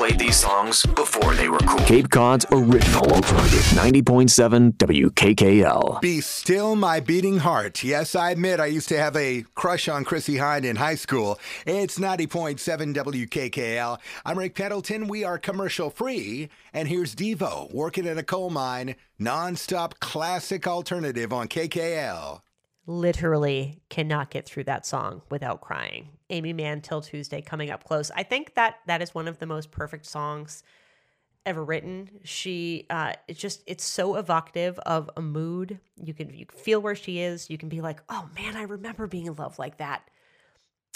played these songs before they were cool. Cape Cod's original alternative 90.7 WKKL. Be Still My Beating Heart. Yes, I admit I used to have a crush on Chrissie Hynde in high school. It's 90.7 WKKL. I'm Rick Pendleton. We are commercial free. And here's Devo working at a coal mine, non-stop classic alternative on KKL literally cannot get through that song without crying. Aimee Mann 'Til Tuesday coming up close. I think that that is one of the most perfect songs ever written. She uh it's just it's so evocative of a mood. You can you feel where she is. You can be like, "Oh man, I remember being in love like that."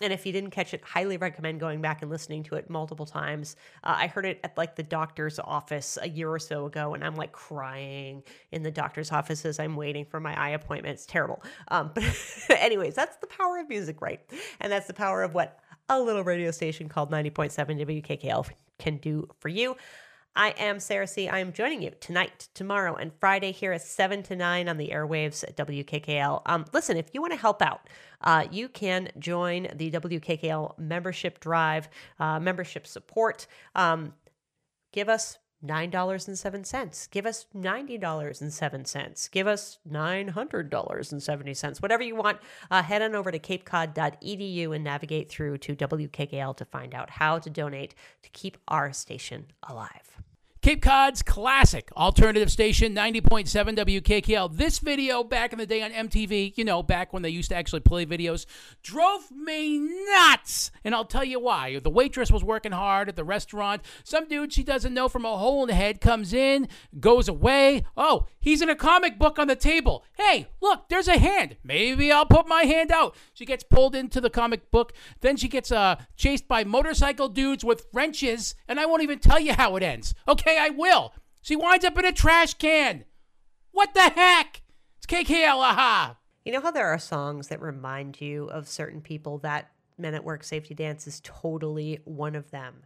And if you didn't catch it, highly recommend going back and listening to it multiple times. Uh, I heard it at like the doctor's office a year or so ago, and I'm like crying in the doctor's office as I'm waiting for my eye appointment. It's terrible. Um, but, anyways, that's the power of music, right? And that's the power of what a little radio station called 90.7 WKKL can do for you. I am Sarah C. I am joining you tonight, tomorrow, and Friday here at 7 to 9 on the airwaves at WKKL. Um, listen, if you want to help out, uh, you can join the WKKL membership drive, uh, membership support. Um, give us $9.07. Give us $90.07. Give us $900.70. Whatever you want, uh, head on over to capecod.edu and navigate through to WKKL to find out how to donate to keep our station alive. Cape Cod's classic alternative station, 90.7 WKKL. This video back in the day on MTV, you know, back when they used to actually play videos, drove me nuts. And I'll tell you why. The waitress was working hard at the restaurant. Some dude she doesn't know from a hole in the head comes in, goes away. Oh, he's in a comic book on the table. Hey, look, there's a hand. Maybe I'll put my hand out. She gets pulled into the comic book. Then she gets uh, chased by motorcycle dudes with wrenches, and I won't even tell you how it ends. Okay? I will. She winds up in a trash can. What the heck? It's KKL, aha. You know how there are songs that remind you of certain people that Men at Work Safety Dance is totally one of them.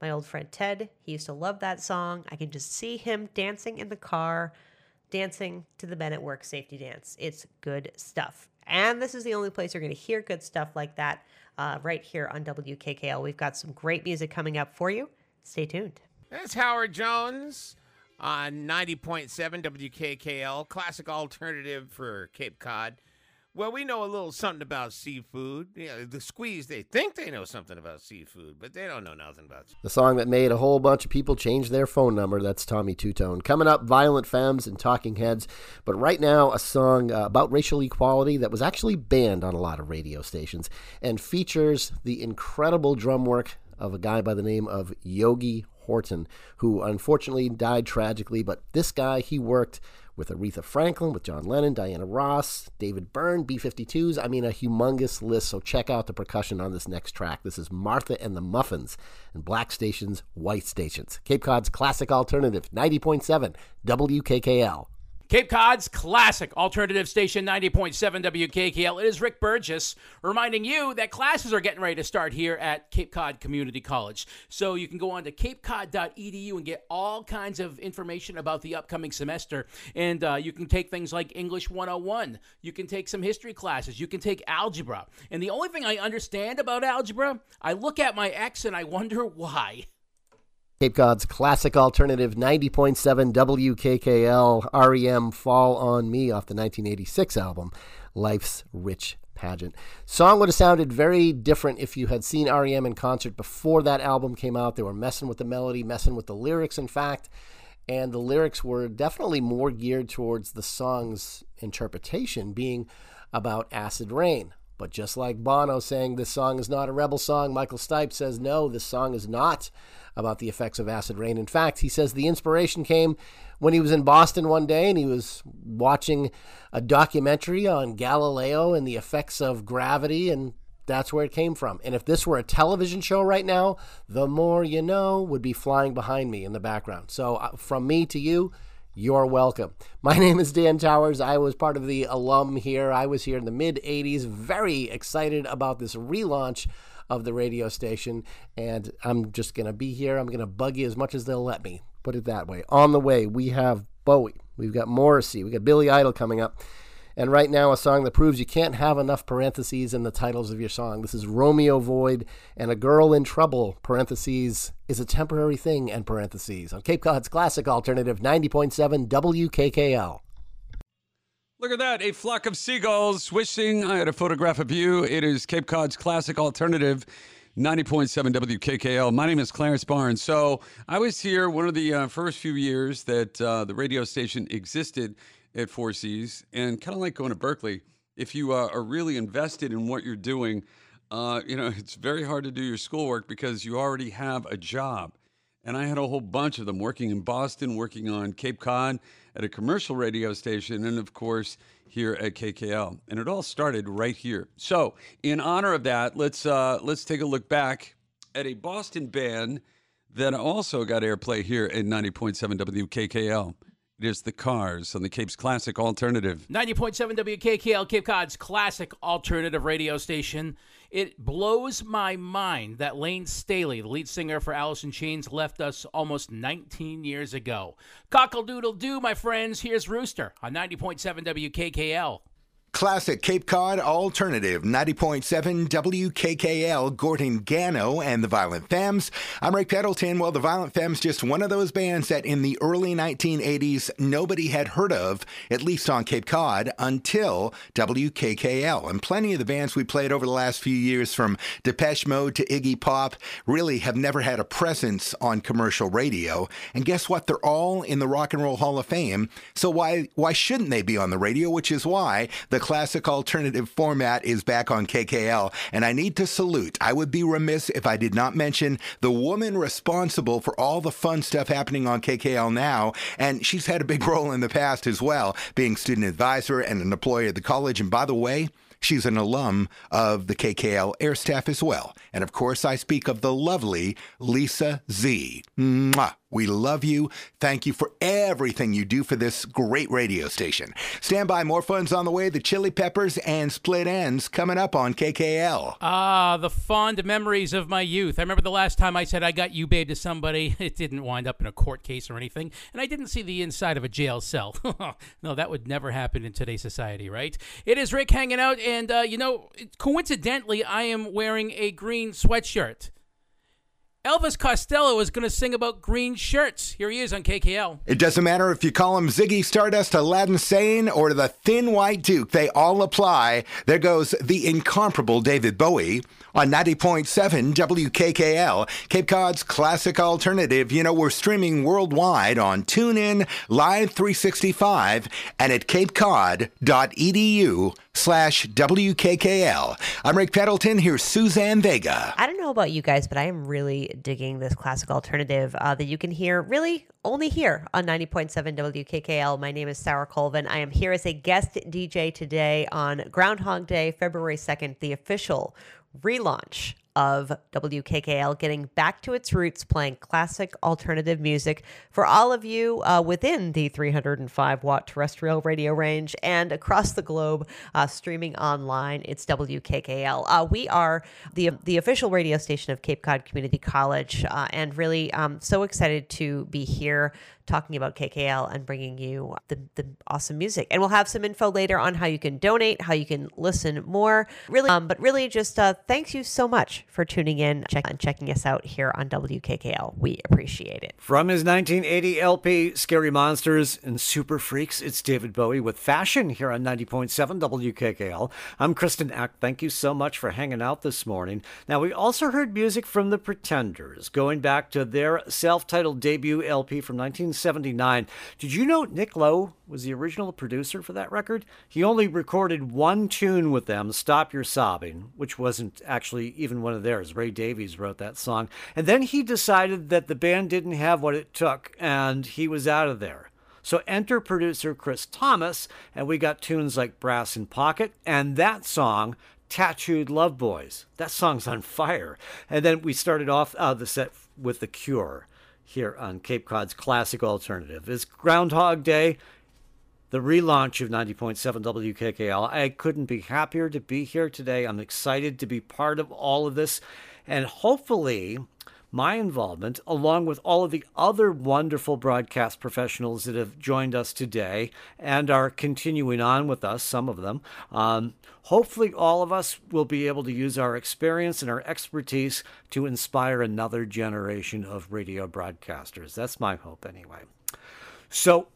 My old friend Ted, he used to love that song. I can just see him dancing in the car, dancing to the Men at Work Safety Dance. It's good stuff. And this is the only place you're going to hear good stuff like that uh, right here on WKKL. We've got some great music coming up for you. Stay tuned. That's Howard Jones on 90.7 WKKL, classic alternative for Cape Cod. Well, we know a little something about seafood. Yeah, the squeeze, they think they know something about seafood, but they don't know nothing about The song that made a whole bunch of people change their phone number. That's Tommy Tutone. Coming up, Violent Femmes and Talking Heads. But right now, a song uh, about racial equality that was actually banned on a lot of radio stations and features the incredible drum work of a guy by the name of Yogi Horton, who unfortunately died tragically. But this guy, he worked with Aretha Franklin, with John Lennon, Diana Ross, David Byrne, B 52s. I mean, a humongous list. So check out the percussion on this next track. This is Martha and the Muffins and Black Stations, White Stations. Cape Cod's classic alternative, 90.7 WKKL. Cape Cod's classic alternative station 90.7 WKKL. It is Rick Burgess reminding you that classes are getting ready to start here at Cape Cod Community College. So you can go on to capecod.edu and get all kinds of information about the upcoming semester. And uh, you can take things like English 101. You can take some history classes. You can take algebra. And the only thing I understand about algebra, I look at my ex and I wonder why. Cape Cod's classic alternative 90.7 WKKL REM Fall on Me off the 1986 album Life's Rich Pageant. Song would have sounded very different if you had seen REM in concert before that album came out. They were messing with the melody, messing with the lyrics, in fact, and the lyrics were definitely more geared towards the song's interpretation being about acid rain. But just like Bono saying this song is not a rebel song, Michael Stipe says no, this song is not about the effects of acid rain. In fact, he says the inspiration came when he was in Boston one day and he was watching a documentary on Galileo and the effects of gravity, and that's where it came from. And if this were a television show right now, the more you know would be flying behind me in the background. So, uh, from me to you, you're welcome. My name is Dan Towers. I was part of the alum here. I was here in the mid 80s, very excited about this relaunch of the radio station. And I'm just going to be here. I'm going to bug you as much as they'll let me. Put it that way. On the way, we have Bowie. We've got Morrissey. We've got Billy Idol coming up. And right now, a song that proves you can't have enough parentheses in the titles of your song. This is Romeo Void and A Girl in Trouble, parentheses, is a temporary thing, and parentheses, on Cape Cod's classic alternative 90.7 WKKL. Look at that, a flock of seagulls swishing. I had a photograph of you. It is Cape Cod's classic alternative, 90.7 WKKL. My name is Clarence Barnes. So I was here one of the uh, first few years that uh, the radio station existed at Four Seas, and kind of like going to Berklee, if you uh, are really invested in what you're doing, uh, you know, it's very hard to do your schoolwork because you already have a job. And I had a whole bunch of them working in Boston, working on Cape Cod at a commercial radio station, and of course here at KKL. And it all started right here. So, in honor of that, let's uh, let's take a look back at a Boston band that also got airplay here at 90.7 WKKL. It is the Cars on the Cape's Classic Alternative. 90.7 WKKL, Cape Cod's classic alternative radio station. It blows my mind that Layne Staley, the lead singer for Alice in Chains, left us almost 19 years ago. Cockle doodle doo, my friends. Here's Rooster on 90.7 WKKL. Classic Cape Cod Alternative, 90.7 WKKL, Gordon Gano and the Violent Femmes. I'm Rick Pendleton. Well, the Violent Femmes, just one of those bands that in the early 1980s nobody had heard of, at least on Cape Cod, until WKKL. And plenty of the bands we played over the last few years, from Depeche Mode to Iggy Pop, really have never had a presence on commercial radio. And guess what? They're all in the Rock and Roll Hall of Fame. So why why shouldn't they be on the radio? Which is why the classic alternative format is back on KKL, and I need to salute. I would be remiss if I did not mention the woman responsible for all the fun stuff happening on KKL now, and she's had a big role in the past as well, being student advisor and an employee at the college. And by the way, She's an alum of the KKL air staff as well. And of course, I speak of the lovely Lisa Z. Mwah. We love you. Thank you for everything you do for this great radio station. Stand by, more fun's on the way. The Chili Peppers and Split Enz coming up on KKL. Ah, the fond memories of my youth. I remember the last time I said I got you babe to somebody. It didn't wind up in a court case or anything, and I didn't see the inside of a jail cell. no, that would never happen in today's society, right? It is Rick hanging out, and uh, you know, coincidentally, I am wearing a green sweatshirt. Elvis Costello is going to sing about green shirts. Here he is on KKL. It doesn't matter if you call him Ziggy Stardust, Aladdin Sane, or the Thin White Duke, they all apply. There goes the incomparable David Bowie on 90.7 WKKL, Cape Cod's classic alternative. You know, we're streaming worldwide on TuneIn, Live 365, and at capecod.edu slash WKKL. I'm Rick Pendleton. Here's Suzanne Vega. I don't know about you guys, but I am really digging this classic alternative uh, that you can hear really only here on 90.7 WKKL. My name is Sarah Colvin. I am here as a guest DJ today on Groundhog Day, February 2nd, the official relaunch of WKKL, getting back to its roots, playing classic alternative music for all of you uh, within the 305 watt terrestrial radio range and across the globe, uh, streaming online. It's WKKL. Uh, we are the the official radio station of Cape Cod Community College, uh, and really um, so excited to be here talking about KKL and bringing you the, the awesome music. And we'll have some info later on how you can donate, how you can listen more. Really, um, but really, just uh, thanks you so much for tuning in check, and checking us out here on WKKL. We appreciate it. From his 1980 LP, Scary Monsters and Super Freaks, it's David Bowie with Fashion here on 90.7 WKKL. I'm Kristen Eck. Thank you so much for hanging out this morning. Now, we also heard music from The Pretenders, going back to their self titled debut LP from 19 1979. Did you know Nick Lowe was the original producer for that record? He only recorded one tune with them, Stop Your Sobbing, which wasn't actually even one of theirs. Ray Davies wrote that song. And then he decided that the band didn't have what it took, and he was out of there. So enter producer Chris Thomas, and we got tunes like Brass in Pocket and that song, Tattooed Love Boys. That song's on fire. And then we started off uh, the set with The Cure here on Cape Cod's classic alternative. It's Groundhog Day, the relaunch of 90.7 WKKL. I couldn't be happier to be here today. I'm excited to be part of all of this. And hopefully, my involvement, along with all of the other wonderful broadcast professionals that have joined us today and are continuing on with us, some of them. Um, hopefully, all of us will be able to use our experience and our expertise to inspire another generation of radio broadcasters. That's my hope, anyway. So,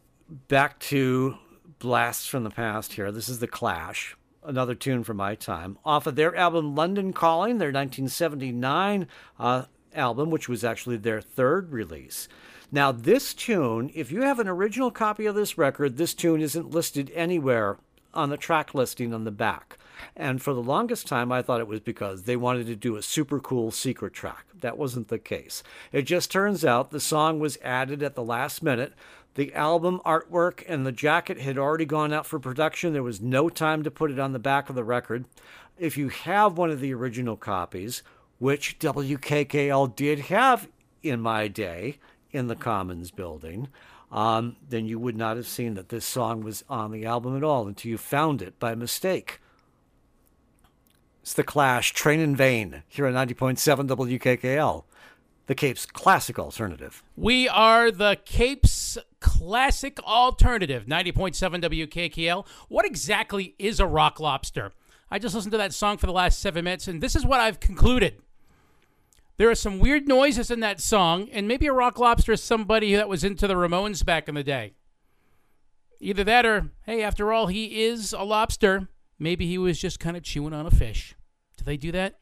back to blasts from the past here. This is The Clash another tune from my time, off of their album London Calling, their 1979 uh, album, which was actually their third release. Now, this tune, if you have an original copy of this record, this tune isn't listed anywhere on the track listing on the back. And for the longest time, I thought it was because they wanted to do a super cool secret track. That wasn't the case. It just turns out the song was added at the last minute. The album artwork and the jacket had already gone out for production. There was no time to put it on the back of the record. If you have one of the original copies, which WKKL did have in my day in the Commons building, um, then you would not have seen that this song was on the album at all until you found it by mistake. It's The Clash, Train in Vain, here on 90.7 WKKL, the Cape's classic alternative. We are the Cape's classic alternative, 90.7 WKKL. What exactly is a rock lobster? I just listened to that song for the last seven minutes, and this is what I've concluded. There are some weird noises in that song, and maybe a rock lobster is somebody that was into the Ramones back in the day. Either that or, hey, after all, he is a lobster. Maybe he was just kind of chewing on a fish. Do they do that?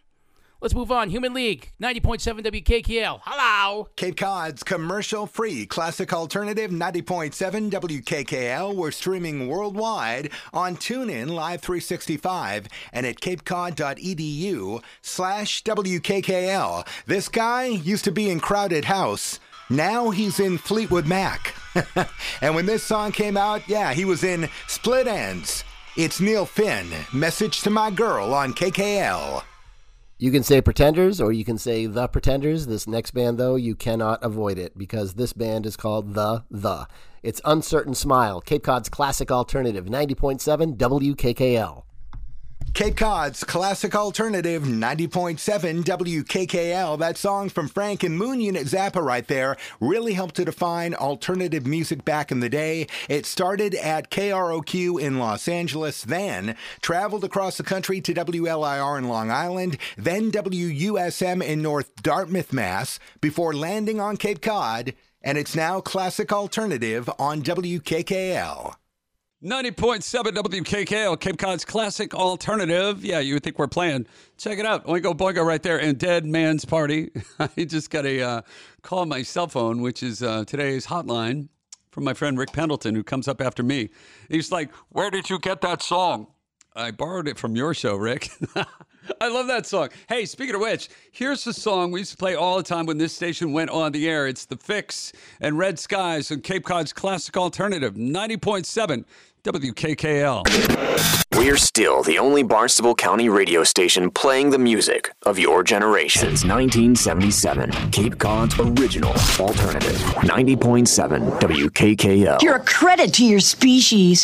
Let's move on. Human League, 90.7 WKKL. Hello. Cape Cod's commercial free classic alternative 90.7 WKKL. We're streaming worldwide on TuneIn Live 365 and at capecod.edu slash WKKL. This guy used to be in Crowded House. Now he's in Fleetwood Mac. and when this song came out, yeah, he was in Split Enz. It's Neil Finn. Message to my girl on KKL. You can say Pretenders or you can say The Pretenders. This next band, though, you cannot avoid it because this band is called The The. It's Uncertain Smile, Cape Cod's classic alternative, 90.7 WKKL. Cape Cod's classic alternative 90.7 WKKL. That song from Frank and Moon Unit Zappa right there really helped to define alternative music back in the day. It started at KROQ in Los Angeles, then traveled across the country to WLIR in Long Island, then WUSM in North Dartmouth, Mass, before landing on Cape Cod, and it's now classic alternative on WKKL. 90.7 WKKL, Cape Cod's classic alternative. Yeah, you would think we're playing. Check it out. Oingo Boingo right there and Dead Man's Party. I just got a uh, call on my cell phone, which is uh, today's hotline from my friend Rick Pendleton, who comes up after me. He's like, Where did you get that song? I borrowed it from your show, Rick. I love that song. Hey, speaking of which, here's the song we used to play all the time when this station went on the air. It's The Fixx and Red Skies and Cape Cod's classic alternative, 90.7 WKKL. We're still the only Barnstable County radio station playing the music of your generation. Since 1977, Cape Cod's original alternative, 90.7 WKKL. You're a credit to your species.